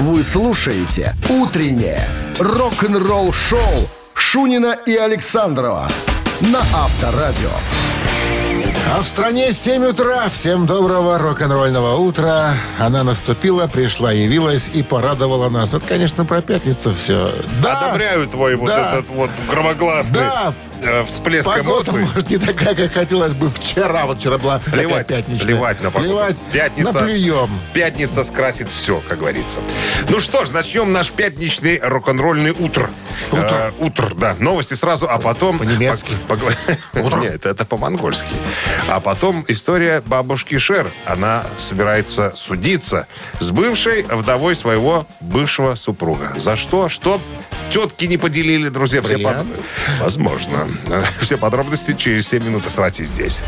Вы слушаете «Утреннее рок-н-ролл-шоу» Шунина и Александрова на Авторадио. А в стране 7 утра. Всем доброго рок-н-ролльного утра. Она наступила, пришла, явилась и порадовала нас. Это, конечно, про пятницу все. Да, Одобряю твой вот Да. этот вот громогласный Да. Э, всплеск Погода, эмоций. может, не такая, как хотелось бы вчера. Вот вчера была Плевать, такая пятничная. плевать на погоду. Плевать, Пятница. наплюем. Пятница скрасит все, как говорится. Ну что ж, начнем наш пятничный рок-н-ролльный утро. Утро. Э, утро, да. Новости сразу, а потом... По-немецки. Пог- пог- Нет, это по-монгольски. А потом история бабушки Шер. Она собирается судиться с бывшей вдовой своего бывшего супруга. За что? Что тетки не поделили, друзья. Все под- Возможно. Все подробности через 7 минут. Оставайтесь здесь.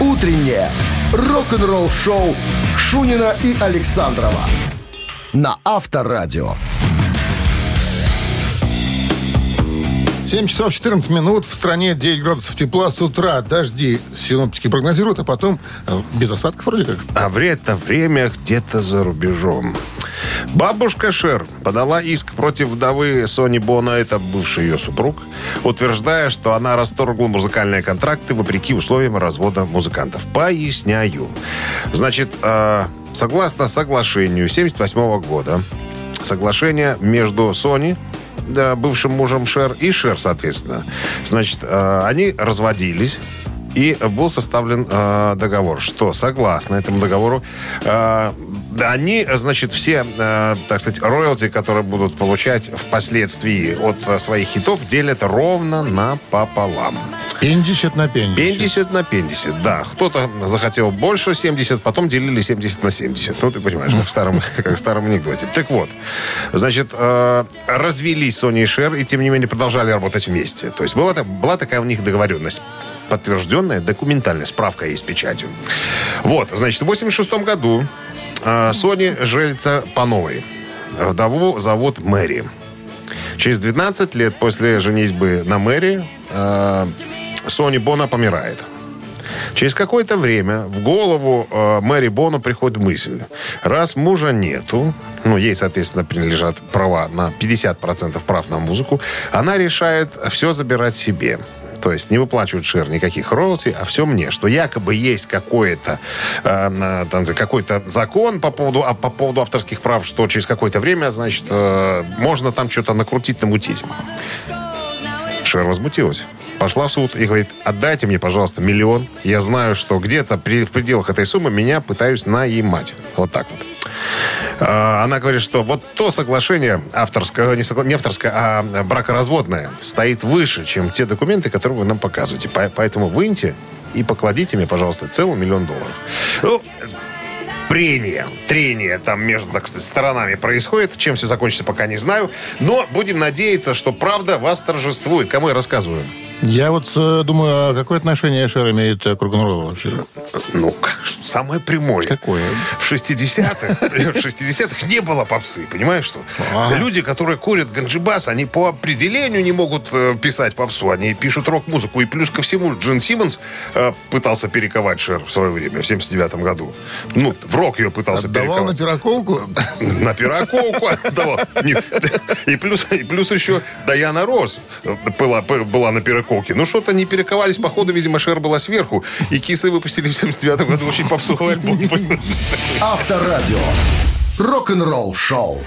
«Утреннее рок-н-ролл-шоу» Шунина и Александрова на Авторадио. 7 часов 14 минут. В стране 9 градусов тепла с утра. Дожди синоптики прогнозируют, а потом э, без осадков вроде как. А в это время где-то за рубежом. Бабушка Шер подала иск против вдовы Сони Бона, это бывший ее супруг, утверждая, что она расторгла музыкальные контракты вопреки условиям развода музыкантов. Поясняю. Значит, э, согласно соглашению 78 года, соглашение между Сони, да, бывшим мужем Шер, и Шер, соответственно. Значит, э, они разводились. И был составлен э, договор, что согласно этому договору э, они, значит, все, э, так сказать, роялти, которые будут получать впоследствии от э, своих хитов, делят ровно напополам. 50 на 50. 50 на 50, да. Кто-то захотел больше 70, потом делили 70 на 70. Ну, ты понимаешь, как в старом, как в старом анекдоте. Так вот, значит, э, развелись Сони и Шер, и тем не менее продолжали работать вместе. То есть была, была такая у них договоренность подтвержденная, документальная, справка есть печатью. Вот, значит, в 86 году Сони женится по новой. Вдову зовут Мэри. Через 12 лет после женитьбы на Мэри э, Сони Бона помирает. Через какое-то время в голову э, Мэри Бона приходит мысль. Раз мужа нету, ну, ей, соответственно, принадлежат права на 50% прав на музыку, она решает все забирать себе. То есть не выплачивают Шер никаких роялти, а все мне. Что якобы есть какое-то, э, какой-то закон по поводу, а, по поводу авторских прав, что через какое-то время, значит, э, можно там что-то накрутить, намутить. Шер возмутилась. Пошла в суд и говорит, отдайте мне, пожалуйста, миллион. Я знаю, что где-то при- в пределах этой суммы меня пытаюсь наимать. Вот так вот. А, Она говорит, что вот то соглашение авторское, не, согла- не авторское, а бракоразводное, стоит выше, чем те документы, которые вы нам показываете. По- Поэтому выньте и покладите мне, пожалуйста, целый миллион долларов. Ну, прения, трения там между, так сказать, сторонами происходит. Чем все закончится, пока не знаю. Но будем надеяться, что правда вас торжествует. Кому я рассказываю? Я вот э, думаю, а какое отношение Шер имеет э, к рок-н-роллу вообще? Ну, самое прямое. Какое? В 60-х, в 60-х не было попсы, понимаешь что? Ага. Люди, которые курят ганджибас, они по определению не могут э, писать попсу, они пишут рок-музыку. И плюс ко всему, Джин Симмонс э, пытался перековать Шер в свое время, в 79 году. Ну, в рок ее пытался Отдавал на перековать. пироковку? На пироковку отдавал. И плюс, еще Даяна Рос была, на пироковке. Ну, что-то не перековались. Походу, видимо, Шер была сверху. И Кисы выпустили в 79 году очень попсовый альбом. Авторадио. Рок-н-ролл шоу.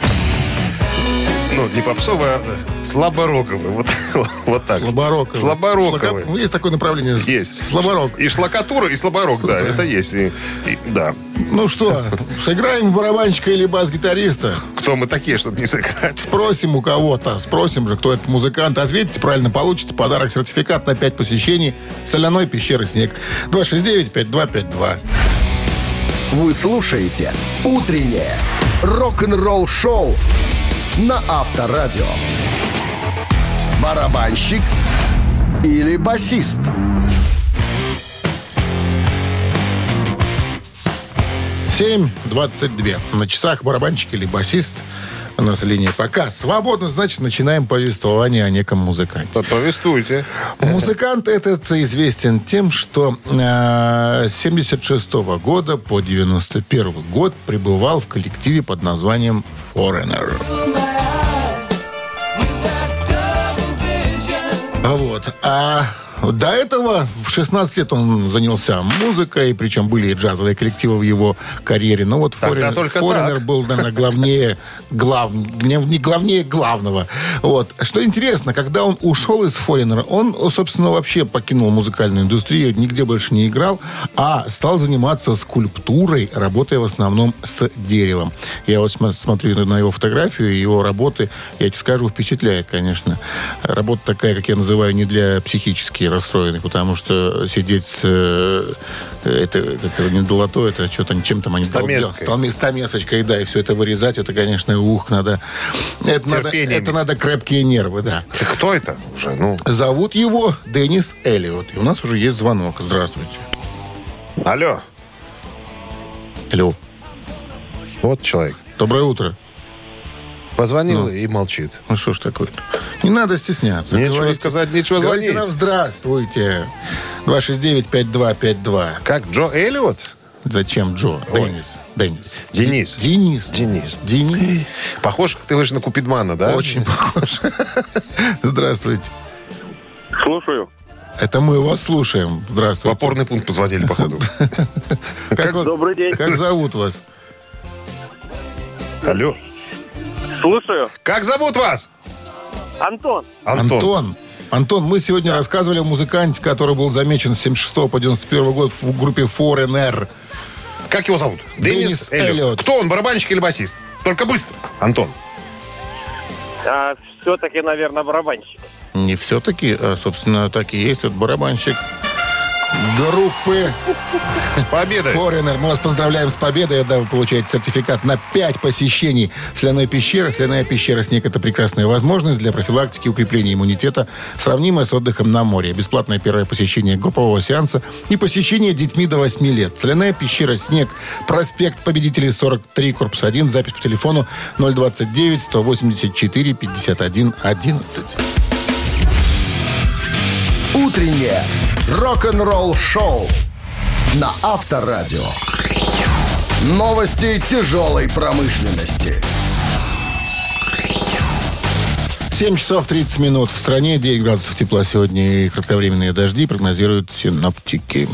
Ну, не попсовый, а слабороковый. Вот, вот так. Слабороковый. Слабороковый. Слака- Есть такое направление. Есть. Слаборок. И шлакатура, и слаборок, да, это есть. И- и- да. Ну что, сыграем в барабанщика или бас-гитариста? Кто мы такие, чтобы не сыграть? Спросим у кого-то, спросим же, кто этот музыкант. Ответите правильно, получите подарок, сертификат на 5 посещений соляной пещеры «Снег». 269-5252. Вы слушаете «Утреннее рок-н-ролл шоу» на Авторадио. Барабанщик или басист? 7.22. На часах барабанщик или басист у нас линия пока свободно, значит, начинаем повествование о неком музыканте. Повествуйте. Музыкант этот известен тем, что э, с 76 года по 91 год пребывал в коллективе под названием Foreigner. Вот. А до этого в 16 лет он занялся музыкой, причем были и джазовые коллективы в его карьере. Но вот Тогда Foreigner, только Foreigner так. был, наверное, главнее, глав, не, не главнее главного. Вот. Что интересно, когда он ушел из Foreigner, он, собственно, вообще покинул музыкальную индустрию, нигде больше не играл, а стал заниматься скульптурой, работая в основном с деревом. Я вот см- смотрю на его фотографию, его работы, я тебе скажу, впечатляет, конечно. Работа такая, как я называю, не для психически расстроенных, потому что сидеть с... э, Это, это, не долото, это что-то чем там они Стамеской. долбят. Стамесочкой, да, и все это вырезать, это, конечно, ух, надо... Это, надо, Терпение это иметь. надо крепкие нервы, да. Ты кто это уже? Ну, Зовут его Деннис Эллиот. И у нас уже есть звонок. Здравствуйте. алло. Алло. Вот человек. Доброе утро. Позвонил и молчит. Ну что ж такое-то? Не надо стесняться. Нечего Говорите- сказать, нечего говорите звонить. нам здравствуйте. 269-5252. Как, Джо Эллиот? Зачем Джо? Деннис. Деннис. Денис. Денис. Денис. Денис. Похож, как ты выше на Купидмана, да? Очень похож. Здравствуйте. Слушаю. Это мы вас слушаем. В Здравствуйте. опорный пункт позвонили, походу. Добрый день. как зовут вас? Алло. Слушаю. Как зовут вас? Антон. Антон. Антон. Антон, мы сегодня рассказывали о музыканте, который был замечен с 76 по 91 год в группе Foreigner. Как его зовут? Деннис Денис Эллиот. Эллиот. Кто он, барабанщик или басист? Только быстро. Антон. А, все-таки, наверное, барабанщик. Не все-таки, а, собственно, так и есть. Вот барабанщик группы С победой. Мы вас поздравляем с победой. Да, вы получаете сертификат на 5 посещений соляной пещеры. Соляная пещера «Снег» — это прекрасная возможность для профилактики и укрепления иммунитета, сравнимая с отдыхом на море. Бесплатное первое посещение группового сеанса и посещение детьми до 8 лет. Соляная пещера «Снег», проспект Победителей 43, корпус 1, запись по телефону 029 184 51 11. Утреннее рок-н-ролл-шоу на Авторадио. Новости тяжелой промышленности. 7 часов 30 минут. В стране 9 градусов тепла сегодня и кратковременные дожди прогнозируют синоптики.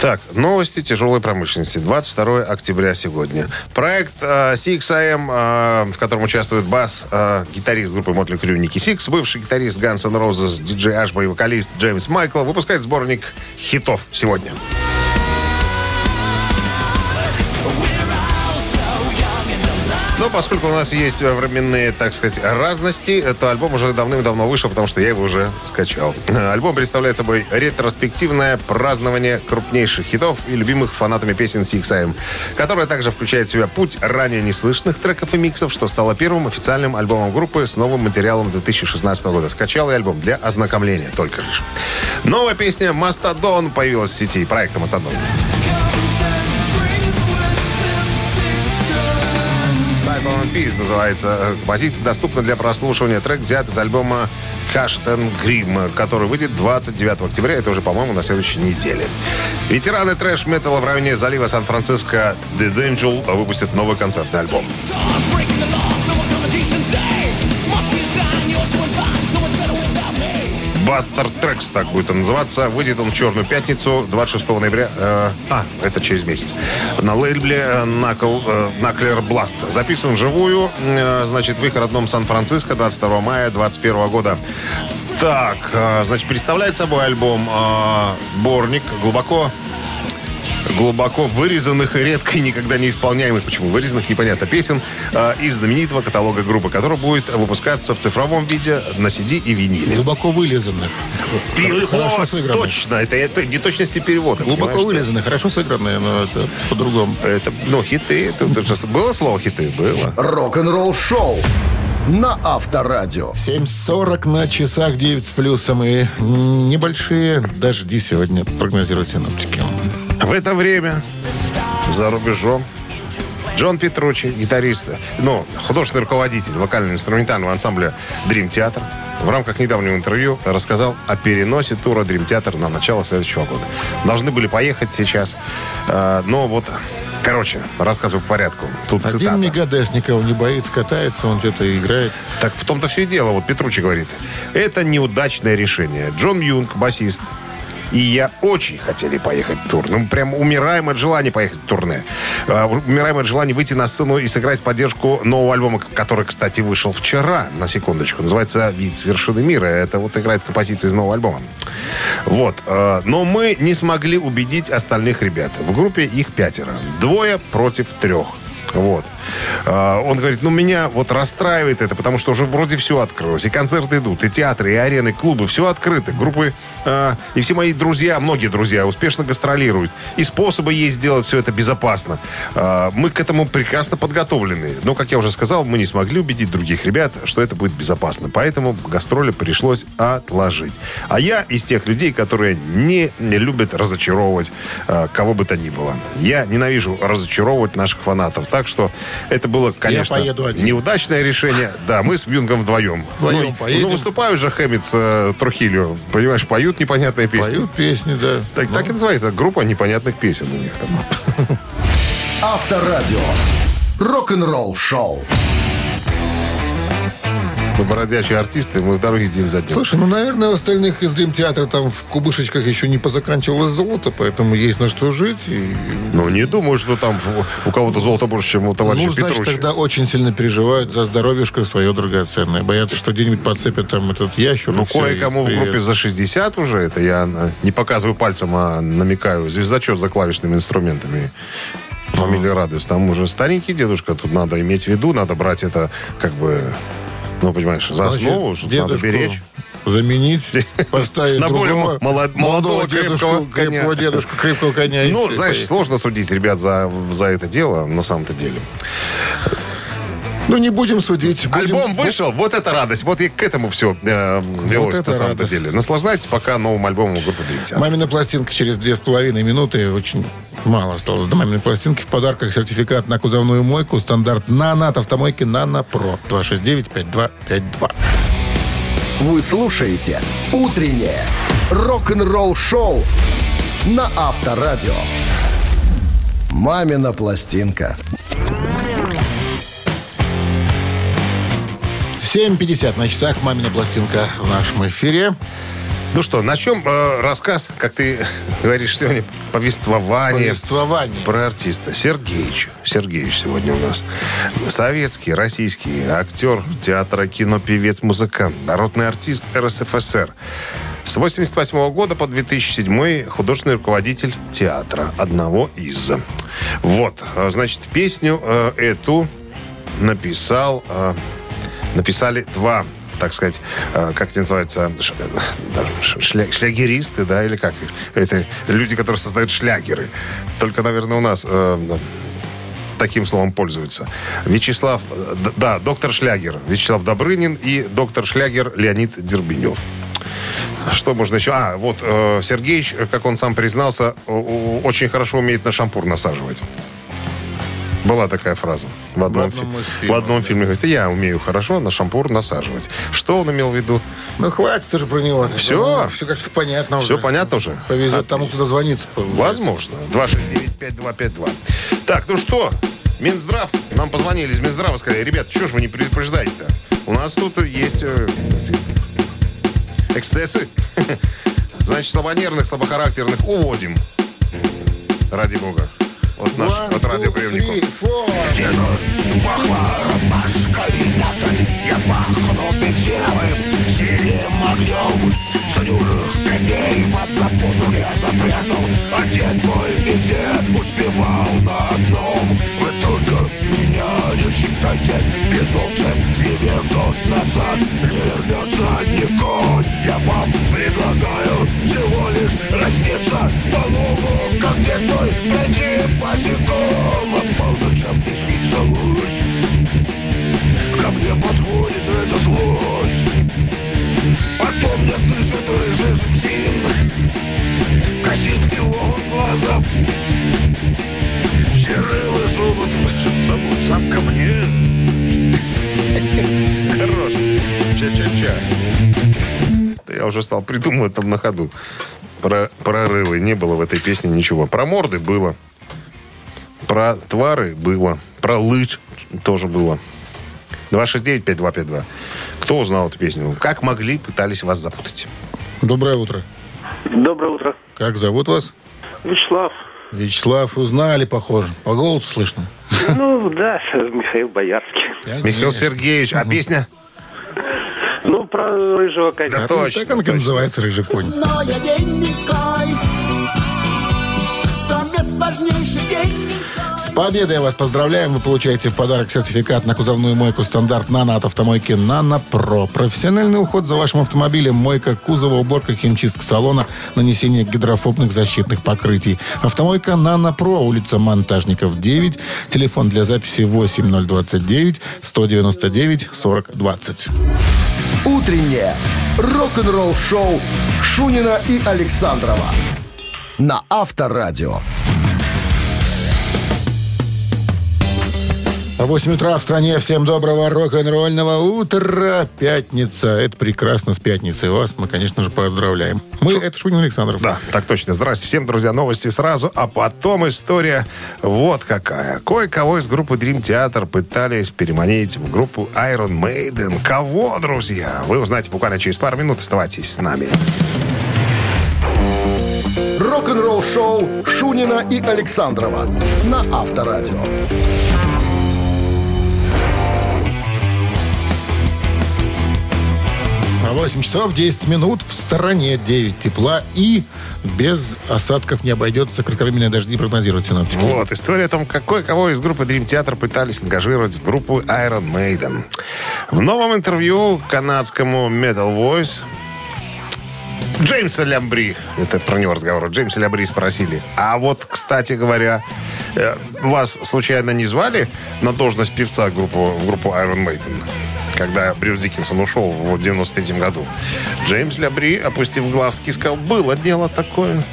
Так, новости тяжелой промышленности. 22 октября сегодня. Проект э, 6AM, э, в котором участвует бас, э, гитарист группы Motley Crue Ники Сикс, бывший гитарист Guns N' Roses, диджей Ашба и вокалист Джеймс Майкл, выпускает сборник хитов сегодня. Но поскольку у нас есть временные, так сказать, разности, то альбом уже давным-давно вышел, потому что я его уже скачал. Альбом представляет собой ретроспективное празднование крупнейших хитов и любимых фанатами песен CXM, которое также включает в себя путь ранее неслышных треков и миксов, что стало первым официальным альбомом группы с новым материалом 2016 года. Скачал я альбом для ознакомления только лишь. Новая песня «Мастодон» появилась в сети проекта «Мастодон». On Peace называется композиция. Доступна для прослушивания. Трек взят из альбома Каштен Грим, который выйдет 29 октября. Это уже, по-моему, на следующей неделе. Ветераны трэш-металла в районе залива Сан-Франциско The Angel выпустят новый концертный альбом. Бастер Трекс, так будет он называться. Выйдет он в Черную пятницу 26 ноября. э, а, это через месяц. На лейбле э, Knuckle, э, Knuckler Blast. Записан вживую, э, значит, в их родном Сан-Франциско 22 мая 2021 года. Так, э, значит, представляет собой альбом э, сборник глубоко глубоко вырезанных и редко и никогда не исполняемых, почему вырезанных, непонятно, песен э, из знаменитого каталога группы, который будет выпускаться в цифровом виде на CD и виниле. Глубоко вылизанных. И, Хорошо о, сыграно. точно, это, это неточности перевода. Глубоко вылизанные, хорошо сыгранные, но это по-другому. Это, ну, хиты. Это, это же было слово хиты? Было. Рок-н-ролл-шоу на Авторадио. 7.40 на часах 9 с плюсом и небольшие дожди сегодня прогнозируют синоптики. В это время за рубежом Джон Петручи, гитарист, ну, художественный руководитель вокально-инструментального ансамбля Dream Theater, в рамках недавнего интервью рассказал о переносе тура Dream Theater на начало следующего года. Должны были поехать сейчас, э, но вот Короче, рассказываю по порядку. Тут Один цитата. Мегадес никого не боится, катается, он что-то играет. Так в том-то все и дело. Вот Петручи говорит. Это неудачное решение. Джон Юнг, басист, и я очень хотели поехать в тур. Ну, прям умираем от желания поехать в турне. А, умираем от желания выйти на сцену и сыграть в поддержку нового альбома, который, кстати, вышел вчера, на секундочку. Называется «Вид с вершины мира». Это вот играет композиция из нового альбома. Вот. э, Но мы не смогли убедить остальных ребят. В группе их пятеро. Двое против трех. Вот. А, Он говорит, ну, меня вот расстраивает это, потому что уже вроде все открылось. И концерты идут, и театры, и арены, и клубы. Все открыто. Группы а, и все мои друзья, многие друзья, успешно гастролируют. И способы есть сделать все это безопасно. А, Мы к этому прекрасно подготовлены. Но, как я уже сказал, мы не смогли убедить других ребят, что это будет безопасно. Поэтому гастроли пришлось отложить. А я из тех людей, которые не, не любят разочаровывать а, кого бы то ни было. Я ненавижу разочаровывать наших фанатов. Так что это было, конечно, поеду один. неудачное решение. Да, мы с Юнгом вдвоем. Вдвоем ну, поедем. ну, выступают же Хэммитс, э, Трухилио. Понимаешь, поют непонятные песни. Поют песни, да. Так, так и называется. Группа непонятных песен у них там. Авторадио. Рок-н-ролл шоу. Ну, бродячие артисты, мы в дороге день за днем. Слушай, ну, наверное, у остальных из Дрим театра там в кубышечках еще не позаканчивалось золото, поэтому есть на что жить. И... Ну, не думаю, что там у кого-то золото больше, чем у товарища Ну, значит, Петруччи. тогда очень сильно переживают за здоровьюшко свое драгоценное. Боятся, что где-нибудь подцепят там этот ящер. Ну, кое-кому в группе за 60 уже, это я э, не показываю пальцем, а намекаю. Звездочет за клавишными инструментами. Фамилия радость. Там уже старенький дедушка, тут надо иметь в виду, надо брать это как бы, ну, понимаешь, за Значит, основу, что надо дедушку беречь. Заменить, поставить На более другого молод- молодого, дедушку, крепкого дедушку, крепкого коня. Ну, знаешь, сложно судить ребят за, за это дело, на самом-то деле. Ну, не будем судить. будем- Альбом вышел, вот это радость. Вот и к этому все э, велось это на самом-то радость. деле. Наслаждайтесь пока новым альбомом группы Dream. Мамина пластинка через две с половиной минуты. Очень мало осталось до маминой пластинки. В подарках сертификат на кузовную мойку. Стандарт «Нано» от автомойки «Нано Про». 269-5252. Вы слушаете «Утреннее рок-н-ролл-шоу» на Авторадио. «Мамина пластинка». 7.50 на часах. Мамина пластинка в нашем эфире. Ну что, на чем э, рассказ, как ты говоришь сегодня, повествование Повествование. про артиста? Сергеевич. Сергеевич сегодня у нас. Советский, российский актер театра, кино, певец, музыкант, народный артист РСФСР. С 88 года по 2007 художественный руководитель театра. Одного из. Вот, э, значит, песню э, эту написал, э, написали два так сказать, э, как это называется, э, шля- шлягеристы, да, или как? Это люди, которые создают шлягеры. Только, наверное, у нас э, таким словом пользуются. Вячеслав, да, доктор Шлягер, Вячеслав Добрынин и доктор Шлягер Леонид Дербенев. Что можно еще? А, вот э, как он сам признался, очень хорошо умеет на шампур насаживать. Была такая фраза в одном, одном фи- в одном фильме. Говорит, я умею хорошо на шампур насаживать. Что он имел в виду? Ну, хватит тоже про него. Всё. Все как-то понятно уже. Все понятно уже? Повезет тому, кто дозвонится. Возможно. 269-5252. Так, ну что, Минздрав, нам позвонили из Минздрава, сказали, ребят, что ж вы не предупреждаете-то? У нас тут есть э, эксцессы. Значит, слабонервных, слабохарактерных уводим. Ради бога. Вот наш One, от three, four. Пахло ромашкой мятой Я пахну питьевым синим огнем. С дюжих коней под запону я запрятал А дед мой везде успевал на только не безумцем И век тот назад. Не вернется ни конь. Я вам предлагаю всего лишь раздеться по лугу Как дед мой пройти босиком А полночам не снится лусь. Ко мне подходит этот лось. Потом мне дышит рыжий псин. Косит его глаза серые золото зовут сам ко мне. Хорош. Ча-ча-ча. Я уже стал придумывать там на ходу. Про, про рылы не было в этой песне ничего. Про морды было. Про твары было. Про лыч тоже было. 269-5252. Кто узнал эту песню? Как могли, пытались вас запутать. Доброе утро. Доброе утро. Как зовут вас? Вячеслав. Вячеслав, узнали, похоже. По голосу слышно. Ну, да, Михаил Боярский. Михаил Сергеевич, а песня? Ну, про рыжего коня. Да точно. Так он и точно. называется «Рыжий конь». Но я день. Сто мест важнейший день. С победой вас поздравляем. Вы получаете в подарок сертификат на кузовную мойку стандарт «Нано» от автомойки «Нано Про». Профессиональный уход за вашим автомобилем, мойка кузова, уборка химчистка салона, нанесение гидрофобных защитных покрытий. Автомойка «Нано Про», улица Монтажников, 9. Телефон для записи 8029 199 40 20. Утреннее рок-н-ролл-шоу Шунина и Александрова на Авторадио. 8 утра в стране. Всем доброго рок-н-ролльного утра. Пятница. Это прекрасно с пятницей. Вас мы, конечно же, поздравляем. Мы, это Шунин Александров. Да, так точно. Здрасте всем, друзья. Новости сразу, а потом история вот какая. Кое-кого из группы Dream Theater пытались переманить в группу Iron Maiden. Кого, друзья? Вы узнаете буквально через пару минут. Оставайтесь с нами. Рок-н-ролл-шоу Шунина и Александрова на Авторадио. 8 часов 10 минут в стороне 9 тепла и без осадков не обойдется. Кратковременные дожди прогнозируют синоптики. Вот, история о том, какой кого из группы Dream Theater пытались ангажировать в группу Iron Maiden. В новом интервью канадскому Metal Voice Джеймса Лямбри, это про него разговор, Джеймса Лямбри спросили. А вот, кстати говоря, э, вас случайно не звали на должность певца группу, в группу Iron Maiden? Когда Брюс Диккенсон ушел в 93 году. Джеймс Лябри, опустив глазки, сказал, было дело такое.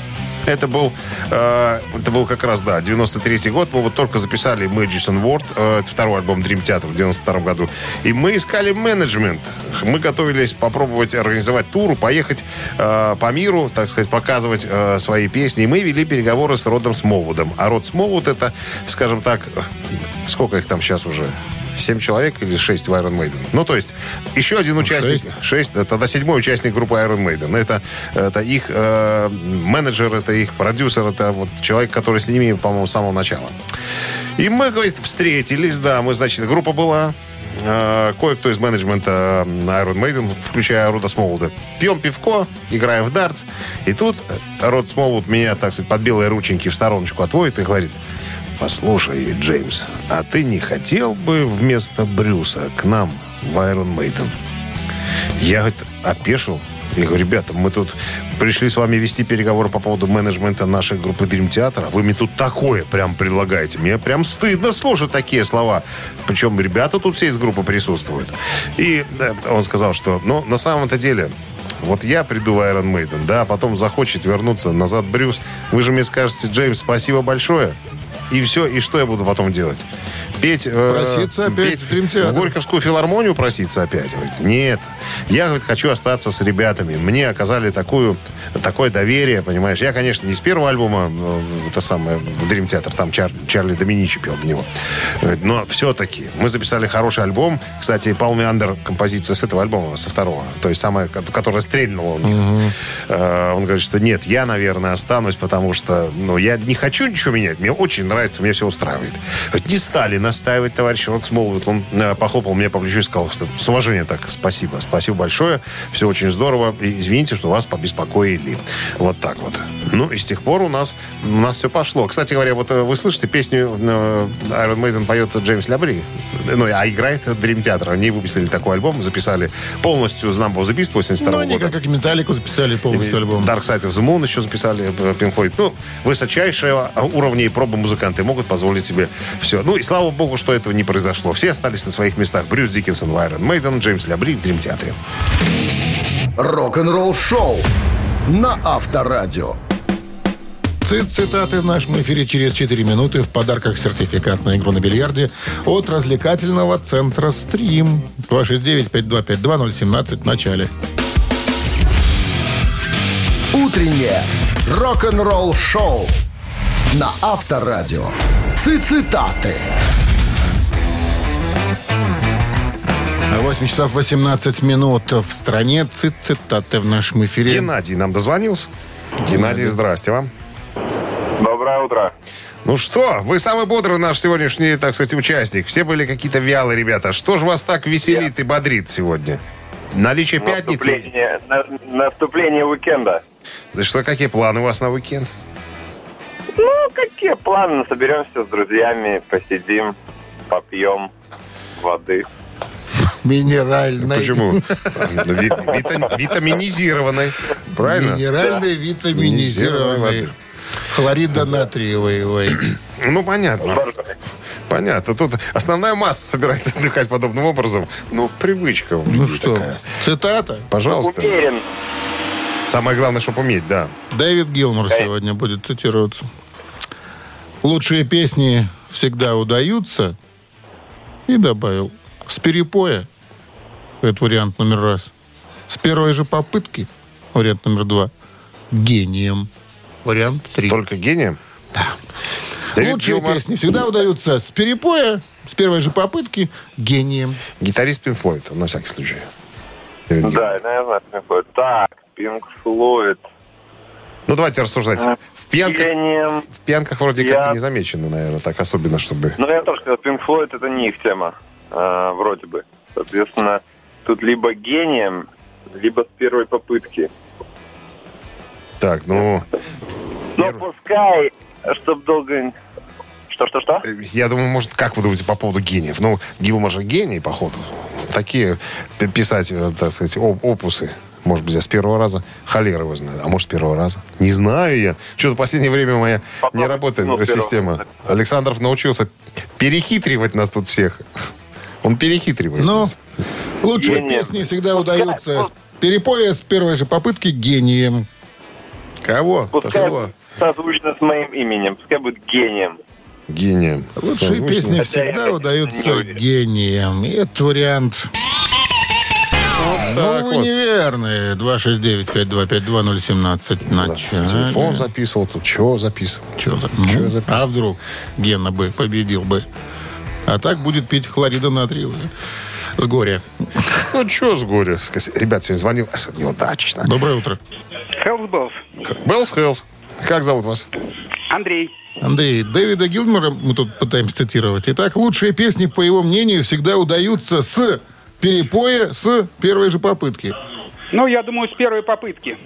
Это был, э, это был как раз, да, 93 год. Мы вот только записали Magician World, э, это второй альбом Dream Theater в 92 году. И мы искали менеджмент. Мы готовились попробовать организовать туру, поехать э, по миру, так сказать, показывать э, свои песни. И мы вели переговоры с Родом Смолвудом. А Род Смолвуд это, скажем так, э, сколько их там сейчас уже? Семь человек или шесть в Iron Maiden. Ну, то есть, еще один участник. Шесть. это Тогда седьмой участник группы Iron Maiden. Это, это их э, менеджер, это их продюсер, это вот человек, который с ними, по-моему, с самого начала. И мы, говорит, встретились, да, мы, значит, группа была, э, кое-кто из менеджмента э, Iron Maiden, включая Рода Смолвуда. Пьем пивко, играем в дартс. И тут Род Смолвуд меня, так сказать, под белые рученьки в стороночку отводит и говорит, послушай, Джеймс, а ты не хотел бы вместо Брюса к нам в Iron Maiden? Я, говорит, опешил. Я говорю, ребята, мы тут пришли с вами вести переговоры по поводу менеджмента нашей группы Dream Theater. Вы мне тут такое прям предлагаете. Мне прям стыдно слушать такие слова. Причем ребята тут все из группы присутствуют. И да, он сказал, что, ну, на самом-то деле, вот я приду в Iron Maiden, да, а потом захочет вернуться назад Брюс. Вы же мне скажете, Джеймс, спасибо большое. И все, и что я буду потом делать? Петь, э, Проситься опять петь в в Горьковскую филармонию проситься опять? Говорит, нет. Я, говорит, хочу остаться с ребятами. Мне оказали такую, такое доверие, понимаешь. Я, конечно, не с первого альбома, э, это самое, в Dream Theater, там Чар- Чарли Доминичи пел до него. Говорит, Но все-таки мы записали хороший альбом. Кстати, Пал Меандер, композиция с этого альбома, со второго. То есть самая, ко- которая стрельнула у них. Э, Он говорит, что нет, я, наверное, останусь, потому что ну, я не хочу ничего менять. Мне очень нравится, мне все устраивает. Говорит, Не стали настаивать, товарищ Рот Смолвуд. Он э, похлопал мне по плечу и сказал, что с уважением так, спасибо, спасибо большое, все очень здорово. И извините, что вас побеспокоили. Вот так вот. Ну, и с тех пор у нас, у нас все пошло. Кстати говоря, вот э, вы слышите песню э, Iron Maiden поет Джеймс Лябри, ну, а играет Dream Theater. Они выпустили такой альбом, записали полностью Number of the Beast 82 Ну, они года. как и Металлику записали полностью альбом. Dark Side of the Moon еще записали Pink Floyd. Ну, высочайшие уровни и пробы музыканты могут позволить себе все. Ну, и слава богу, что этого не произошло. Все остались на своих местах. Брюс Диккенсон в Iron Maiden, Джеймс Лябри в Dream Theater. Рок-н-ролл-шоу на Авторадио. Цит- Цитаты в нашем эфире через 4 минуты. В подарках сертификат на игру на бильярде от развлекательного центра «Стрим». 269-5252-017 в начале. Утреннее рок-н-ролл-шоу на Авторадио. Цитаты. 8 часов 18 минут в стране. Цит цитаты в нашем эфире. Геннадий нам дозвонился. Геннадий, здрасте вам. Доброе утро. Ну что, вы самый бодрый наш сегодняшний, так сказать, участник. Все были какие-то вялые ребята. Что ж вас так веселит и бодрит сегодня? Наличие пятницы? Наступление, на- наступление уикенда. Да что, какие планы у вас на уикенд? Ну, какие планы? Соберемся с друзьями, посидим, попьем воды. Минеральной. Почему? Ви- вита- Витаминизированной. Правильно? Минеральной витаминизированной. Хлорида натриевой. ой. Ну, понятно. Понятно. Тут основная масса собирается отдыхать подобным образом. Ну, привычка у Ну что, такая. цитата. Пожалуйста. Уверен. Самое главное, чтобы уметь, да. Дэвид Гилмор сегодня будет цитироваться. Лучшие песни всегда удаются. И добавил. С перепоя. Это вариант номер раз. С первой же попытки. Вариант номер два. Гением. Вариант три. Только гением? Да. Дэвид Лучшие Гилмор, песни всегда удаются с перепоя, с первой же попытки, гением. гитарист Пин Флойд, на всякий случай. Дэвид Гилмор. Да, я знаю, Pink Floyd. Так, Пинк Флойд. Ну, давайте рассуждать. В пьянках, Гением. в пьянках вроде Я- как не замечены, наверное, так особенно, чтобы... Ну, я тоже сказал, Пинк Флойд это не их тема. а, вроде бы. Соответственно, тут либо гением, либо с первой попытки. Так, ну, Первый. пускай, чтоб долго... Что-что-что? э, я думаю, может, как вы думаете по поводу гениев? Ну, Гилмор же гений, походу. Такие писать, э, так сказать, оп- опусы. Может быть, я с первого раза. Холера его знает. А может, с первого раза. Не знаю я. Что-то в последнее время моя не Попробуй, работает ну, система. раза. Александров научился перехитривать нас тут всех. Он перехитривает Но нас. лучшие Гением. песни всегда удаются с перепоя, с первой же попытки, гением. Кого? Пускай Кого? созвучно с моим именем, пускай будет гением. Гением. Лучшие Созвучно. песни Хотя всегда я, конечно, удаются гением. И этот вариант... так ну, вы вот. неверные. 269-5252-017. За- Начали. Телефон записывал, тут чего записывал. Чё ну, записывал? а вдруг Гена бы победил бы? А так будет пить хлорида натриевая. С горя. Ну, что с горя? Ребят, сегодня звонил. а, Неудачно. Доброе утро. Хелсболс. Беллс Хелс. Как зовут вас? Андрей. Андрей, Дэвида Гилмора мы тут пытаемся цитировать. Итак, лучшие песни, по его мнению, всегда удаются с перепоя, с первой же попытки. Ну, я думаю, с первой попытки.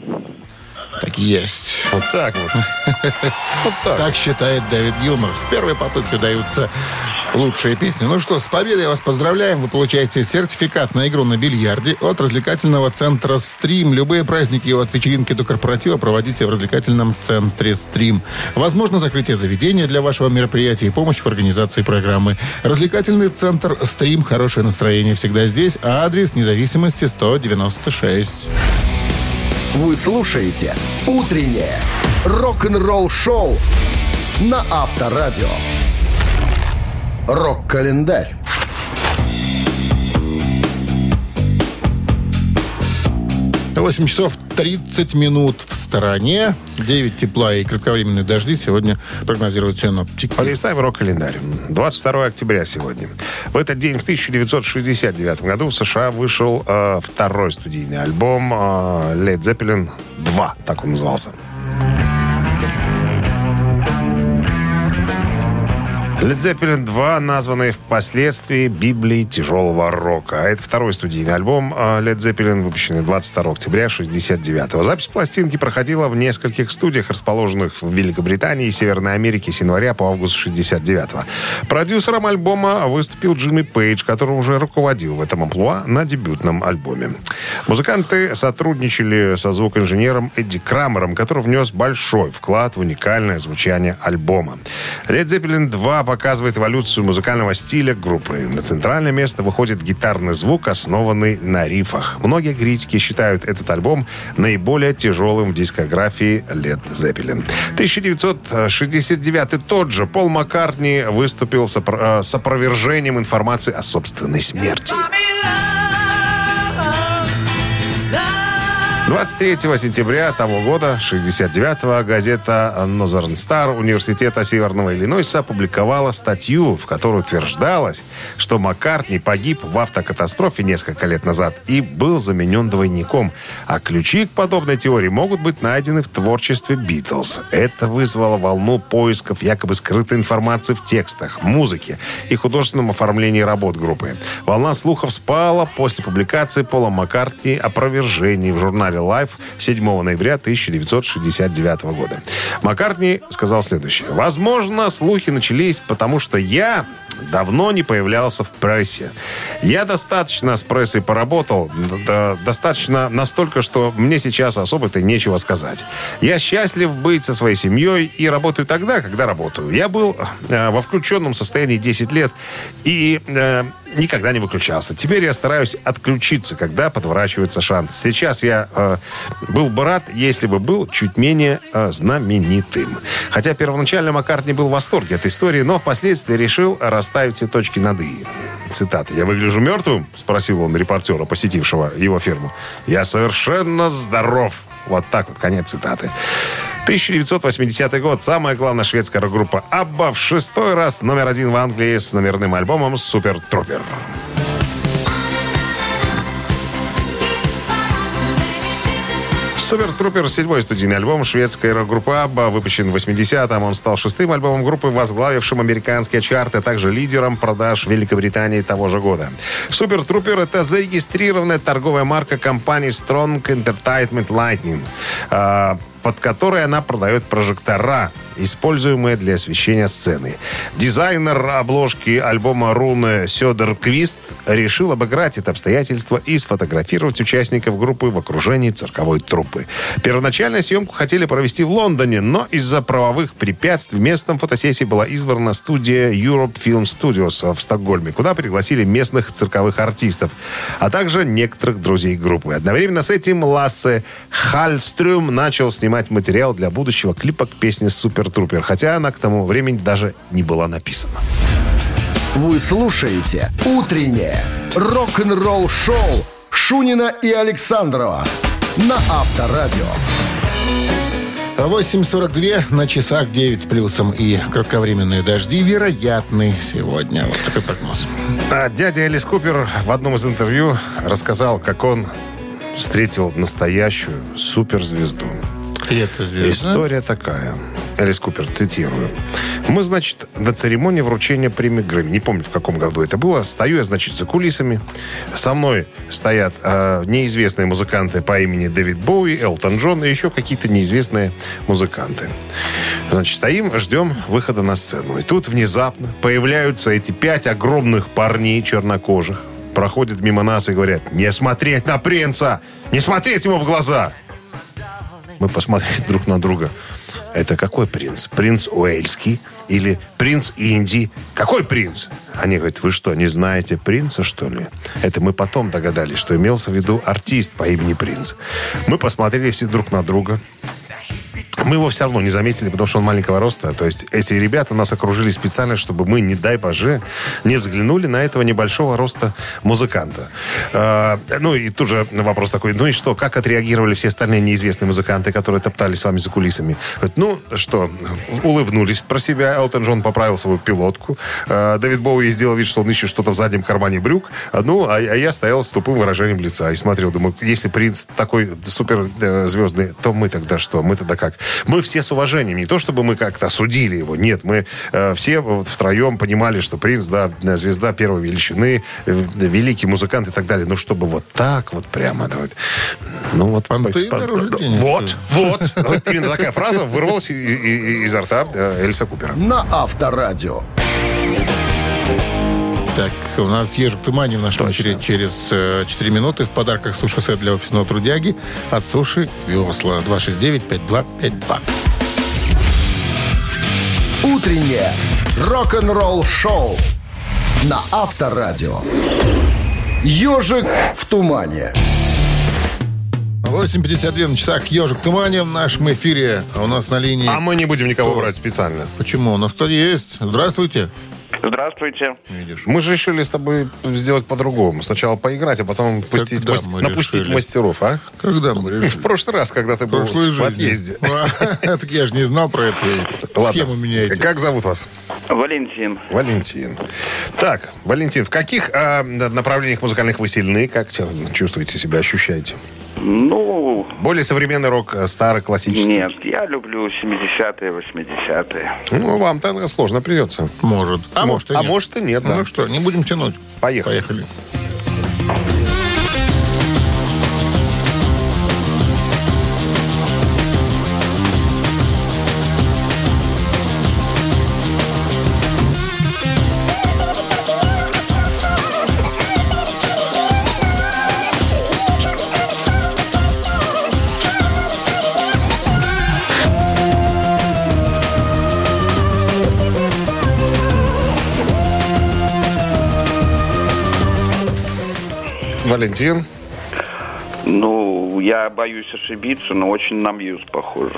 Так и есть. Вот так вот. Вот так. Так считает Дэвид Гилмор. С первой попытки даются лучшие песни. Ну что, с победой вас поздравляем. Вы получаете сертификат на игру на бильярде от развлекательного центра «Стрим». Любые праздники от вечеринки до корпоратива проводите в развлекательном центре «Стрим». Возможно, закрытие заведения для вашего мероприятия и помощь в организации программы. Развлекательный центр «Стрим». Хорошее настроение всегда здесь. А адрес независимости 196. Вы слушаете «Утреннее рок-н-ролл-шоу» на Авторадио. Рок-календарь. Восемь часов 30 минут в стороне. 9 тепла и кратковременные дожди сегодня прогнозируют синоптики. Полистаем рок-календарь. 22 октября сегодня. В этот день, в 1969 году, в США вышел э, второй студийный альбом э, Led Zeppelin 2, так он назывался. Led Zeppelin 2, названный впоследствии Библией тяжелого рока. А это второй студийный альбом э, Led Zeppelin, выпущенный 22 октября 1969 Запись пластинки проходила в нескольких студиях, расположенных в Великобритании и Северной Америке с января по август 69 Продюсером альбома выступил Джимми Пейдж, который уже руководил в этом амплуа на дебютном альбоме. Музыканты сотрудничали со звукоинженером Эдди Крамером, который внес большой вклад в уникальное звучание альбома. Zeppelin 2 показывает эволюцию музыкального стиля группы. На центральное место выходит гитарный звук, основанный на рифах. Многие критики считают этот альбом наиболее тяжелым в дискографии Led Zeppelin. 1969 тот же Пол Маккартни выступил с э, опровержением информации о собственной смерти. 23 сентября того года, 69-го, газета Northern Star Университета Северного Иллинойса опубликовала статью, в которой утверждалось, что Маккартни погиб в автокатастрофе несколько лет назад и был заменен двойником. А ключи к подобной теории могут быть найдены в творчестве Битлз. Это вызвало волну поисков якобы скрытой информации в текстах, музыке и художественном оформлении работ группы. Волна слухов спала после публикации Пола Маккартни опровержений в журнале Life 7 ноября 1969 года. Маккартни сказал следующее. «Возможно, слухи начались, потому что я давно не появлялся в прессе. Я достаточно с прессой поработал, да, достаточно настолько, что мне сейчас особо-то нечего сказать. Я счастлив быть со своей семьей и работаю тогда, когда работаю. Я был э, во включенном состоянии 10 лет и э, никогда не выключался. Теперь я стараюсь отключиться, когда подворачивается шанс. Сейчас я э, был бы рад, если бы был чуть менее э, знаменитым. Хотя первоначально Маккартни был в восторге от истории, но впоследствии решил расставить все точки над «и». Цитата. «Я выгляжу мертвым?» – спросил он репортера, посетившего его фирму. «Я совершенно здоров». Вот так вот, конец цитаты. 1980 год. Самая главная шведская рок-группа «Абба» в шестой раз номер один в Англии с номерным альбомом «Супер Трупер». Супер Трупер, седьмой студийный альбом шведской рок-группы Абба, выпущен в 80-м. Он стал шестым альбомом группы, возглавившим американские чарты, а также лидером продаж в Великобритании того же года. Супер Трупер — это зарегистрированная торговая марка компании Strong Entertainment Lightning, а, под которой она продает прожектора, используемые для освещения сцены. Дизайнер обложки альбома Руны Сёдор Квист решил обыграть это обстоятельство и сфотографировать участников группы в окружении цирковой труппы. Первоначально съемку хотели провести в Лондоне, но из-за правовых препятствий местом фотосессии была избрана студия Europe Film Studios в Стокгольме, куда пригласили местных цирковых артистов, а также некоторых друзей группы. Одновременно с этим Лассе Хальстрюм начал снимать материал для будущего клипа к песне «Супер Трупер», хотя она к тому времени даже не была написана. Вы слушаете «Утреннее рок-н-ролл-шоу» Шунина и Александрова на Авторадио. 8.42 на часах 9 с плюсом и кратковременные дожди вероятны сегодня. Вот такой прогноз. А дядя Элис Купер в одном из интервью рассказал, как он встретил настоящую суперзвезду. Это звезда. История такая. Элис Купер, цитирую. Мы, значит, на церемонии вручения премии Грэмми, не помню, в каком году это было, стою я, значит, за кулисами. Со мной стоят э, неизвестные музыканты по имени Дэвид Боуи, Элтон Джон и еще какие-то неизвестные музыканты. Значит, стоим, ждем выхода на сцену. И тут внезапно появляются эти пять огромных парней чернокожих, проходят мимо нас и говорят, не смотреть на принца, не смотреть ему в глаза. Мы посмотрели друг на друга. Это какой принц? Принц Уэльский или принц Индии? Какой принц? Они говорят, вы что, не знаете принца, что ли? Это мы потом догадались, что имелся в виду артист по имени Принц. Мы посмотрели все друг на друга. Мы его все равно не заметили, потому что он маленького роста. То есть эти ребята нас окружили специально, чтобы мы, не дай боже, не взглянули на этого небольшого роста музыканта. Э, ну и тут же вопрос такой, ну и что, как отреагировали все остальные неизвестные музыканты, которые топтались с вами за кулисами? Ну что, улыбнулись про себя. Элтон Джон поправил свою пилотку. Э, Дэвид Боуи сделал вид, что он ищет что-то в заднем кармане брюк. А, Ну, а, а я стоял с тупым выражением лица и смотрел, думаю, если принц такой супер э, то мы тогда что? Мы тогда как? Мы все с уважением. Не то, чтобы мы как-то осудили его. Нет, мы э, все вот втроем понимали, что принц, да, звезда первой величины, э, великий музыкант и так далее. Ну, чтобы вот так вот прямо, да, вот, ну вот... Понты по- по-. Вот, вот. Вот Именно такая фраза вырвалась и- и- и- изо рта э, Эльса Купера. На Авторадио. Так, у нас ежик в тумане в нашем эфире через э, 4 минуты. В подарках суши-сет для офисного трудяги от Суши Весла. 269-5252. Утреннее рок-н-ролл-шоу на Авторадио. Ежик в тумане. 8.52 на часах ежик в тумане в нашем эфире. А у нас на линии... А мы не будем никого брать специально. Почему? У нас кто есть? Здравствуйте. Здравствуйте. Видишь. Мы же решили с тобой сделать по-другому. Сначала поиграть, а потом пустить Когда мас- напустить решили? мастеров, а? Когда мы решили? В прошлый раз, когда ты был в отъезде. А, Так я же не знал про эту схему меняете. Как зовут вас? Валентин. Валентин. Так, Валентин, в каких а, направлениях музыкальных вы сильны? Как чувствуете себя, ощущаете? Ну, Более современный рок, э, старый, классический? нет, я люблю 70-е, 80-е. Ну, вам тогда сложно придется. Может. А может и а нет. может и нет, да. Ну что, не будем тянуть. Поехали. Поехали. Валентин. Ну, я боюсь ошибиться, но очень на Мьюз похоже.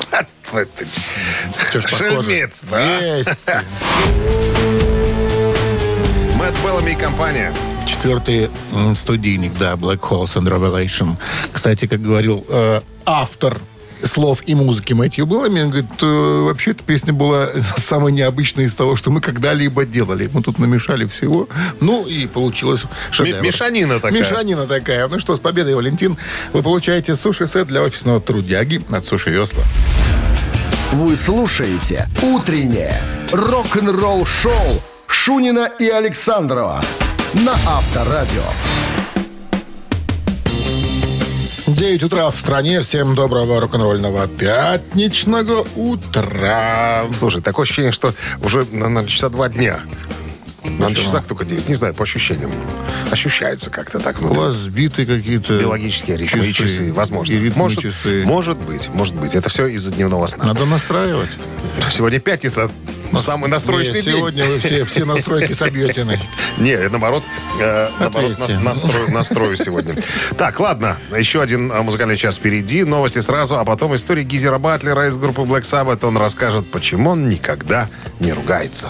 Шельмец, да? Есть. Мэтт Беллами и компания. Четвертый студийник, да, Black Holes and Revelation. Кстати, как говорил э, автор слов и музыки Мэтью Беллами, он говорит, э, вообще эта песня была самая необычная из того, что мы когда-либо делали. Мы тут намешали всего. Ну, и получилось шедевр. Мешанина такая. Мешанина такая. Ну что, с победой, Валентин. Вы получаете суши-сет для офисного трудяги от Суши Весла. Вы слушаете «Утреннее рок-н-ролл-шоу» Шунина и Александрова на Авторадио. 9 утра в стране. Всем доброго рок-н-ролльного пятничного утра. Слушай, такое ощущение, что уже на, на часа два дня. На часах только 9. Не знаю, по ощущениям. Ощущается как-то так У внутри. вас сбиты какие-то Биологические ритмы и часы, возможно. И ритмы, может, часы. может быть, может быть. Это все из-за дневного сна. Надо настраивать. Сегодня пятница, самый настроечный Не, день. Сегодня вы все, все настройки собьете. на- Не, наоборот, э, наоборот нас- настрою, настрою сегодня. Так, ладно, еще один а, музыкальный час впереди. Новости сразу, а потом история Гизера Батлера из группы Black Sabbath. Он расскажет, почему он никогда не ругается.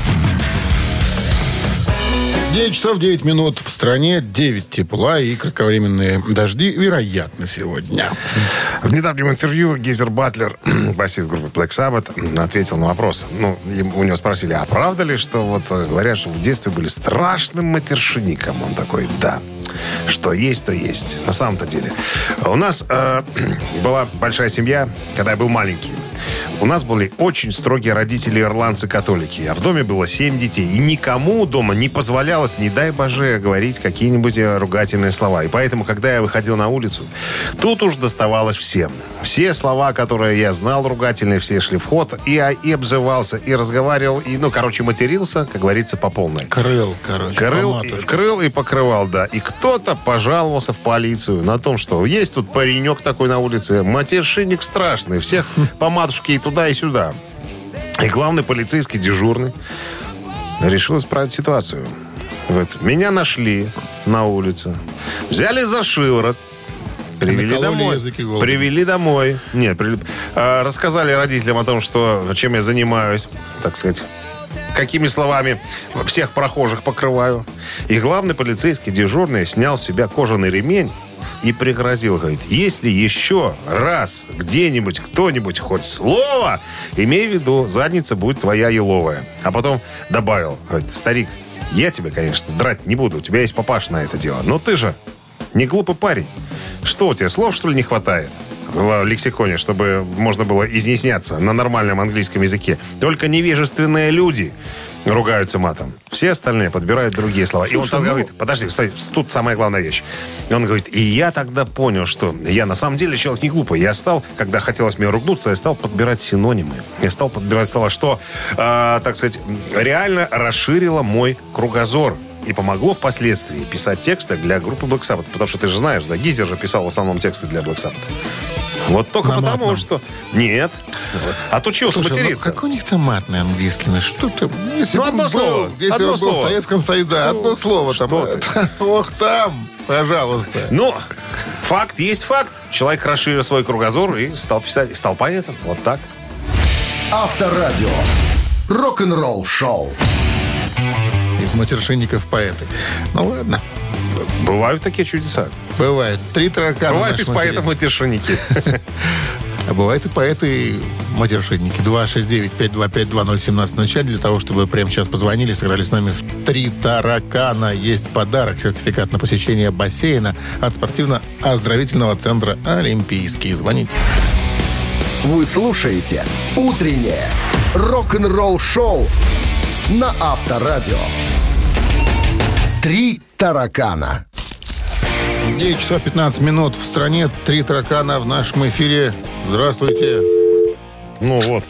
9 часов 9 минут в стране, 9 тепла и кратковременные дожди вероятно сегодня. В недавнем интервью Гизер Батлер, басист группы Black Sabbath, ответил на вопрос. Ну, у него спросили, а правда ли, что вот э, говорят, что в детстве были страшным матершинником? Он такой, да. Что есть, то есть. На самом-то деле. У нас э, была большая семья, когда я был маленький. У нас были очень строгие родители ирландцы-католики. А в доме было семь детей. И никому дома не позволялось, не дай боже, говорить какие-нибудь э, ругательные слова. И поэтому, когда я выходил на улицу, тут уж доставалось всем. Все слова, которые я знал ругательные, все шли в ход. И, я и обзывался, и разговаривал, и, ну, короче, матерился, как говорится, по полной. Крыл, короче. Крыл, матушке. крыл и покрывал, да. И кто-то пожаловался в полицию на том, что есть тут паренек такой на улице, матершинник страшный, всех по матушке и туда, и сюда. И главный полицейский дежурный решил исправить ситуацию. Вот, меня нашли на улице, взяли за шиворот, Привели Накололи домой. языки. Привели домой. Нет, при- а, рассказали родителям о том, что чем я занимаюсь, так сказать, какими словами всех прохожих покрываю. И главный полицейский дежурный снял с себя кожаный ремень и пригрозил, говорит, если еще раз где-нибудь кто-нибудь хоть слово, имей в виду, задница будет твоя еловая. А потом добавил, говорит, старик, я тебя, конечно, драть не буду, у тебя есть папаш на это дело, но ты же не глупый парень. Что у тебя, слов, что ли, не хватает? в лексиконе, чтобы можно было изъясняться на нормальном английском языке. Только невежественные люди ругаются матом. Все остальные подбирают другие слова. и он тогда говорит, подожди, стой, тут самая главная вещь. И он говорит, и я тогда понял, что я на самом деле человек не глупый. Я стал, когда хотелось мне ругнуться, я стал подбирать синонимы. Я стал подбирать слова, что, э, так сказать, реально расширило мой кругозор. И помогло впоследствии писать тексты для группы Black Sabbath. Потому что ты же знаешь, да, Гизер же писал в основном тексты для Black Sabbath. Вот только На потому, матном. что... Нет. Отучился Слушай, ну материться. какой у них там матный английский? Ну что ты... Если Ну, одно был, слово, Если одно бы был слово. в Советском Союзе, да, одно слово там. что ты? Ох, там, пожалуйста. Но факт есть факт. Человек расширил свой кругозор и стал писать, стал поэтом. Вот так. Авторадио. Рок-н-ролл шоу. Из матершинников поэты. Ну ладно, Бывают такие чудеса. бывает. Три таракана. Бывают эфире. поэтов матершинники. А бывают и поэты, и матершинники. 269-525-2017 в начале для того, чтобы прямо сейчас позвонили, сыграли с нами в «Три таракана». Есть подарок, сертификат на посещение бассейна от спортивно-оздоровительного центра «Олимпийский». Звоните. Вы слушаете «Утреннее рок-н-ролл-шоу» на Авторадио. «Три таракана». 9 часов 15 минут в стране. «Три таракана» в нашем эфире. Здравствуйте. Ну вот,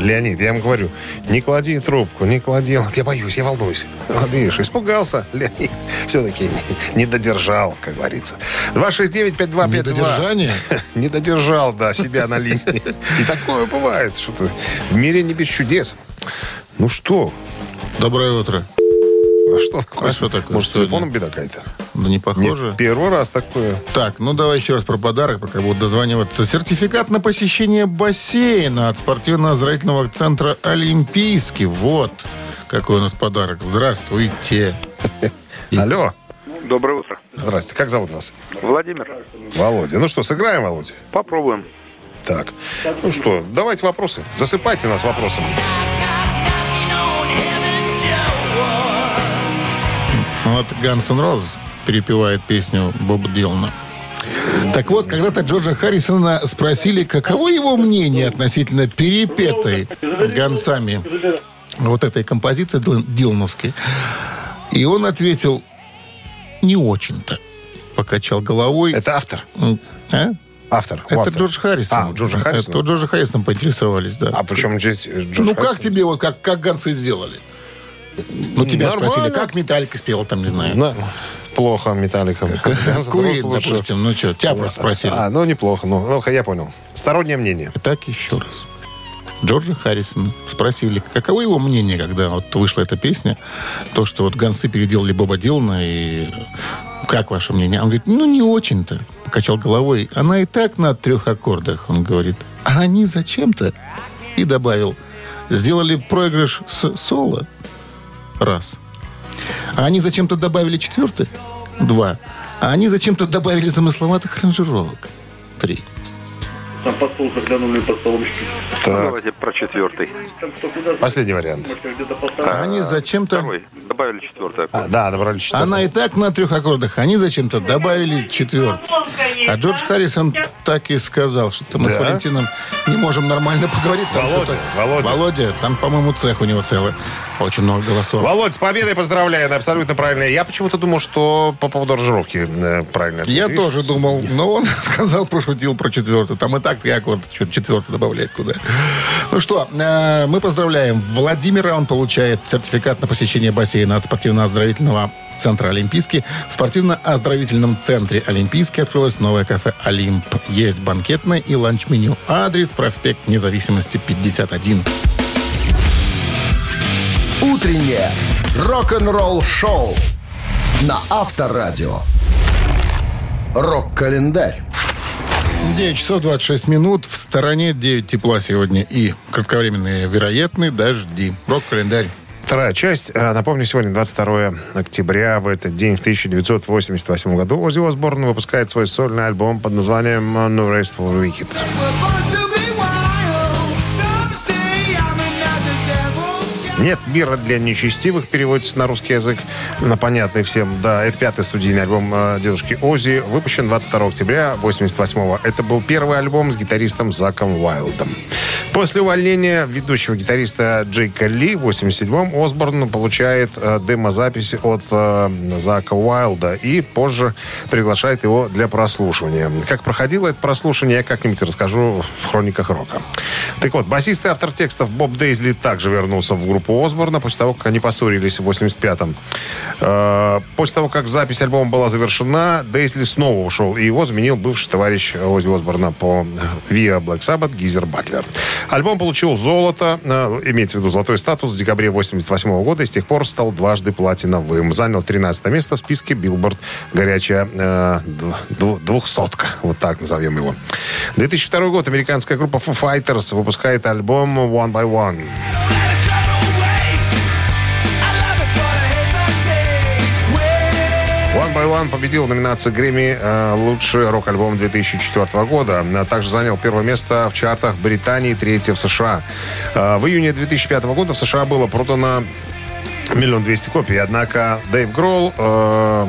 Леонид, я вам говорю, не клади трубку, не клади. Вот Я боюсь, я волнуюсь. Вот видишь, испугался, Леонид. Все-таки не, не додержал, как говорится. 269-5252. Недодержание? Не додержал, да, себя на линии. И такое бывает, что-то в мире не без чудес. Ну что? Доброе утро. А что такое? А что такое Может, с телефоном беда какая-то? Да не похоже. Нет, первый раз такое. Так, ну давай еще раз про подарок, пока будут дозваниваться. Сертификат на посещение бассейна от спортивно-оздоровительного центра «Олимпийский». Вот какой у нас подарок. Здравствуйте. Алло. Доброе утро. Здрасте. Как зовут вас? Владимир, Володя. Ну что, сыграем, Володя? попробуем. Так. Ну что, давайте вопросы. Засыпайте нас вопросами. Вот Ганс Н' Роуз перепевает песню Боба Дилана. Так вот, когда-то Джорджа Харрисона спросили, каково его мнение относительно перепетой гонцами вот этой композиции Дил- Дилановской. И он ответил, не очень-то. Покачал головой. Это автор. А? Автор. Это автора. Джордж Харрисон. А, Джорджа Харрисона? Это Джорджа Харрисона поинтересовались, да. А причем здесь Джордж ну, как Харрисон? тебе, вот как, как гонцы сделали? Ну, тебя Нормально. спросили, как Металлика спела, там, не знаю. Ну, плохо Металлика. Куин, допустим. Ну что, тебя просто спросили. А, ну неплохо. Ну, ну, я понял. Стороннее мнение. Итак, еще раз. Джорджа Харрисона спросили, каково его мнение, когда вот вышла эта песня, то, что вот гонцы переделали Боба Дилана, и как ваше мнение? Он говорит, ну, не очень-то. Покачал головой. Она и так на трех аккордах, он говорит. А они зачем-то? И добавил, сделали проигрыш с соло. Раз. А они зачем-то добавили четвертый? Два. А они зачем-то добавили замысловатых аранжировок? Три. Там под стол заглянули под столом. Так, Давайте про четвертый. Последний вариант. А они зачем-то... Второй. Добавили четвертый. А, да, добрали четвертый. Она и так на трех аккордах. Они зачем-то добавили четвертый. А Джордж Харрисон так и сказал, что мы с Да? Валентином не можем нормально поговорить. Там Володя, Володя. Володя, там, по-моему, цех у него целый. Очень много голосов. Володь, с победой поздравляю, это абсолютно правильно. Я почему-то думал, что по поводу аранжировки э, правильно. ответ. Я Видишь? тоже думал, но он сказал, пошутил про четвертый. Там и так три аккорда, что-то четвертый добавлять куда. Ну что, э, мы поздравляем Владимира. Он получает сертификат на посещение бассейна от спортивно-оздоровительного центра «Олимпийский». В спортивно-оздоровительном центре «Олимпийский» открылось новое кафе «Олимп». Есть банкетное и ланч-меню. Адрес проспект Независимости, 51. Утреннее рок-н-ролл-шоу на Авторадио. Рок-календарь. 9 часов 26 минут. В стороне 9 тепла сегодня и кратковременные вероятные дожди. Рок-календарь. Вторая часть. Э, Напомню, сегодня 22 октября. В этот день, в 1988 году, Оззи Осборн выпускает свой сольный альбом под названием «No Race for Wicked». «Нет мира для нечестивых» переводится на русский язык, на понятный всем. Да, это пятый студийный альбом э, дедушки Ози, выпущен 22 октября 88 Это был первый альбом с гитаристом Заком Уайлдом. После увольнения ведущего гитариста Джейка Ли в 87-м Осборн получает э, демозапись от э, Зака Уайлда и позже приглашает его для прослушивания. Как проходило это прослушивание, я как-нибудь расскажу в хрониках рока. Так вот, басист и автор текстов Боб Дейзли также вернулся в группу группу Осборна после того, как они поссорились в 85-м. Э, После того, как запись альбома была завершена, Дейсли снова ушел, и его заменил бывший товарищ Ози Осборна по ВИА Black Sabbath Гизер Батлер. Альбом получил золото, э, имеется в виду золотой статус, в декабре 88 года и с тех пор стал дважды платиновым. Занял 13 место в списке Билборд «Горячая э, дв- двухсотка». Вот так назовем его. 2002 год. Американская группа Foo Fighters выпускает альбом One by One. One победил в номинации Грэмми э, «Лучший рок-альбом 2004 года». А Также занял первое место в чартах Британии, третье в США. Э, В июне 2005 года в США было продано миллион двести копий. Однако Дэйв Гролл, э,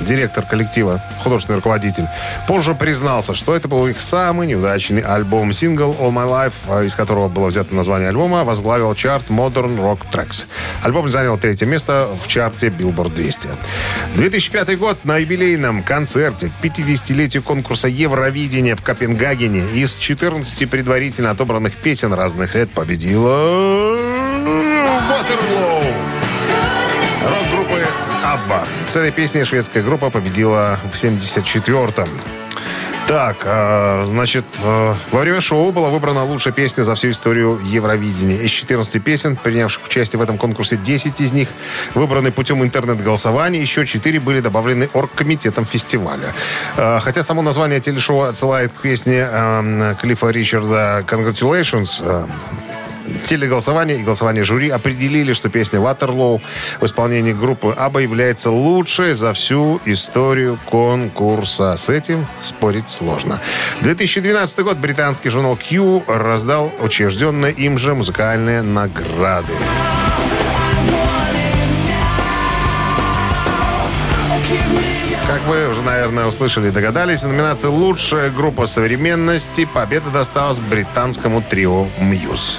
директор коллектива, художественный руководитель, позже признался, что это был их самый неудачный альбом. Сингл All My Life, э, из которого было взято название альбома, возглавил чарт Modern Rock Tracks. Альбом занял третье место в чарте Billboard 200. 2005 год на юбилейном концерте к 50-летию конкурса Евровидения в Копенгагене из 14 предварительно отобранных песен разных лет победила Waterloo. Абба. С этой песней шведская группа победила в 74-м. Так, э, значит, э, во время шоу была выбрана лучшая песня за всю историю Евровидения. Из 14 песен, принявших участие в этом конкурсе, 10 из них выбраны путем интернет-голосования, еще 4 были добавлены оргкомитетом фестиваля. Э, хотя само название телешоу отсылает к песне Клиффа Ричарда «Congratulations», Телеголосование и голосование жюри определили, что песня «Ватерлоу» в исполнении группы «Аба» является лучшей за всю историю конкурса. С этим спорить сложно. 2012 год британский журнал Q раздал учрежденные им же музыкальные награды. Как вы уже, наверное, услышали и догадались, в номинации «Лучшая группа современности» победа досталась британскому трио «Мьюз».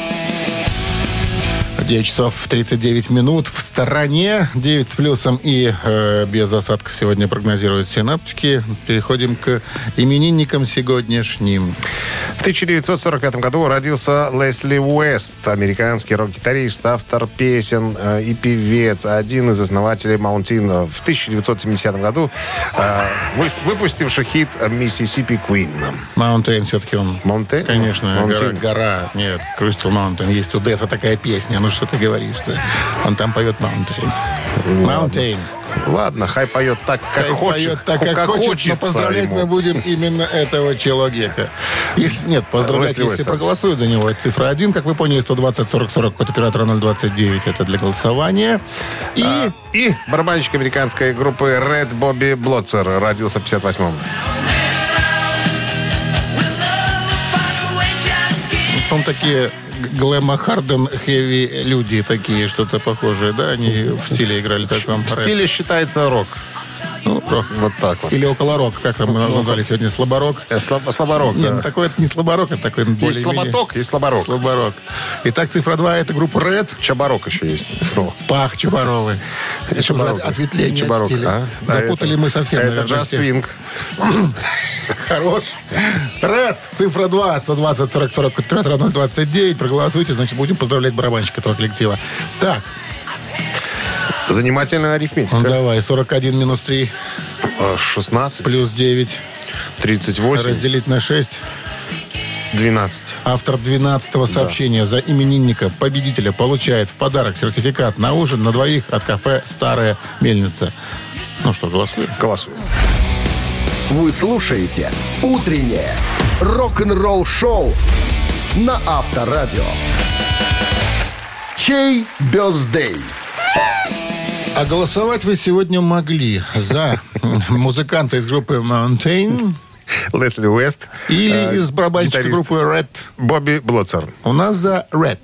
9 часов 39 минут в стороне. 9 с плюсом и э, без осадков сегодня прогнозируют синаптики. Переходим к именинникам сегодняшним. В 1945 году родился Лесли Уэст, американский рок-гитарист, автор песен э, и певец, один из основателей Маунтин. В 1970 году э, вы- выпустивший хит «Mississippi Queen». Mountain все-таки он. Mountain? Конечно, гора, Mountain. гора. Нет, Crystal Mountain. Есть у Death а такая песня. Ну что ты говоришь-то? Он там поет Mountain. Mountain. Ладно, хай поет так, как Хай хочет. поет так, как, хочет, но поздравлять ему. мы будем именно этого человека. Если, нет, поздравлять, если Уэста. проголосуют за него, цифра 1, как вы поняли, 120 40 40 код оператора 029, это для голосования. И А, И барабанщик американской группы Red Бобби Блотцер родился в 58-м. потом такие глэма харден хэви люди такие, что-то похожее, да, они в стиле играли в таком В стиле считается рок. Ну, рок. Вот так вот. Или около рок, как там мы назвали сегодня, слаборок. Э, слаб- слаборок, Нет, да. ну, такой это не слаборок, это такой более Есть слаботок, есть слаборок. Слаборок. Итак, цифра 2 это группа Red. Чабарок еще есть слово. Пах Чубаровы. Это уже ответвление от стиля. а? Да, Запутали это- мы совсем, Это наверное, всех. джаз-свинг. Хорош. Ред, цифра 2, 120 40 40 код оператора 029. Проголосуйте, значит, будем поздравлять барабанщика этого коллектива. Так, Занимательная ну, арифметика. давай, 41 минус 3 Э, 16, плюс 9 38, разделить на 6. 12. Автор 12 сообщения за именинника победителя получает в подарок сертификат на ужин на двоих от кафе «Старая мельница». Ну что, голосуем? Голосуем. Вы слушаете «Утреннее рок-н-ролл-шоу» на Авторадио. Чей бездей? А голосовать вы сегодня могли за музыканта из группы Mountain Лесли Уэст. или э, из барабанщика гитарист группы Red. Бобби Блотцер. У нас за Red.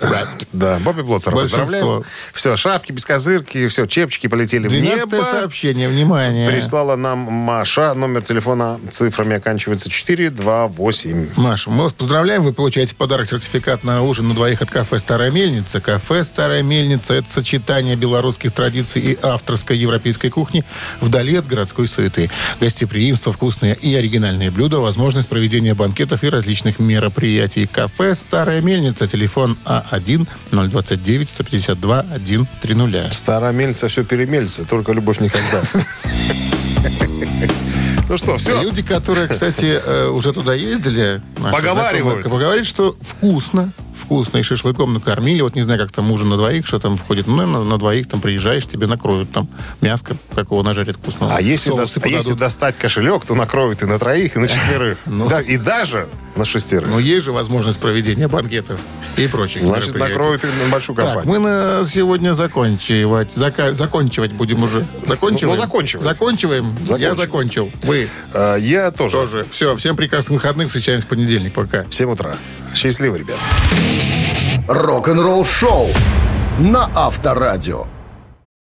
Wrapped. Да, Бобби Блоцер поздравляем. Все, шапки, бескозырки, все, чепчики полетели в 12 небо. сообщение, внимание. Прислала нам Маша. Номер телефона цифрами оканчивается 428. Маша, мы вас поздравляем. Вы получаете в подарок сертификат на ужин на двоих от кафе «Старая мельница». Кафе «Старая мельница» — это сочетание белорусских традиций и авторской европейской кухни вдали от городской суеты. Гостеприимство, вкусные и оригинальные блюда, возможность проведения банкетов и различных мероприятий. Кафе «Старая мельница». Телефон А А1-029-152-130. Старая мельница все перемельца, только любовь никогда. Ну что, все. Люди, которые, кстати, э, уже туда ездили, Поговаривают. поговорят, что вкусно, вкусно, и шашлыком накормили. Вот не знаю, как там ужин на двоих, что там входит. Ну, наверное, на двоих там приезжаешь, тебе накроют там мяско, какого нажарят вкусного. А если, дос- а если достать кошелек, то накроют и на троих, и на четверых. Да, и даже на шестерых. Ну, есть же возможность проведения банкетов и прочих Значит, накроют и на большую Так, компанию. мы на сегодня заканчивать. зака- закончивать будем уже. Закончиваем? Ну, заканчиваем. Заканчиваем? Я Закончим. закончил. Вы А, Я тоже. тоже. Все, всем прекрасных выходных. Встречаемся в понедельник. Пока. В 7 утра. Счастливо, ребят. Рок-н-ролл шоу на Авторадио.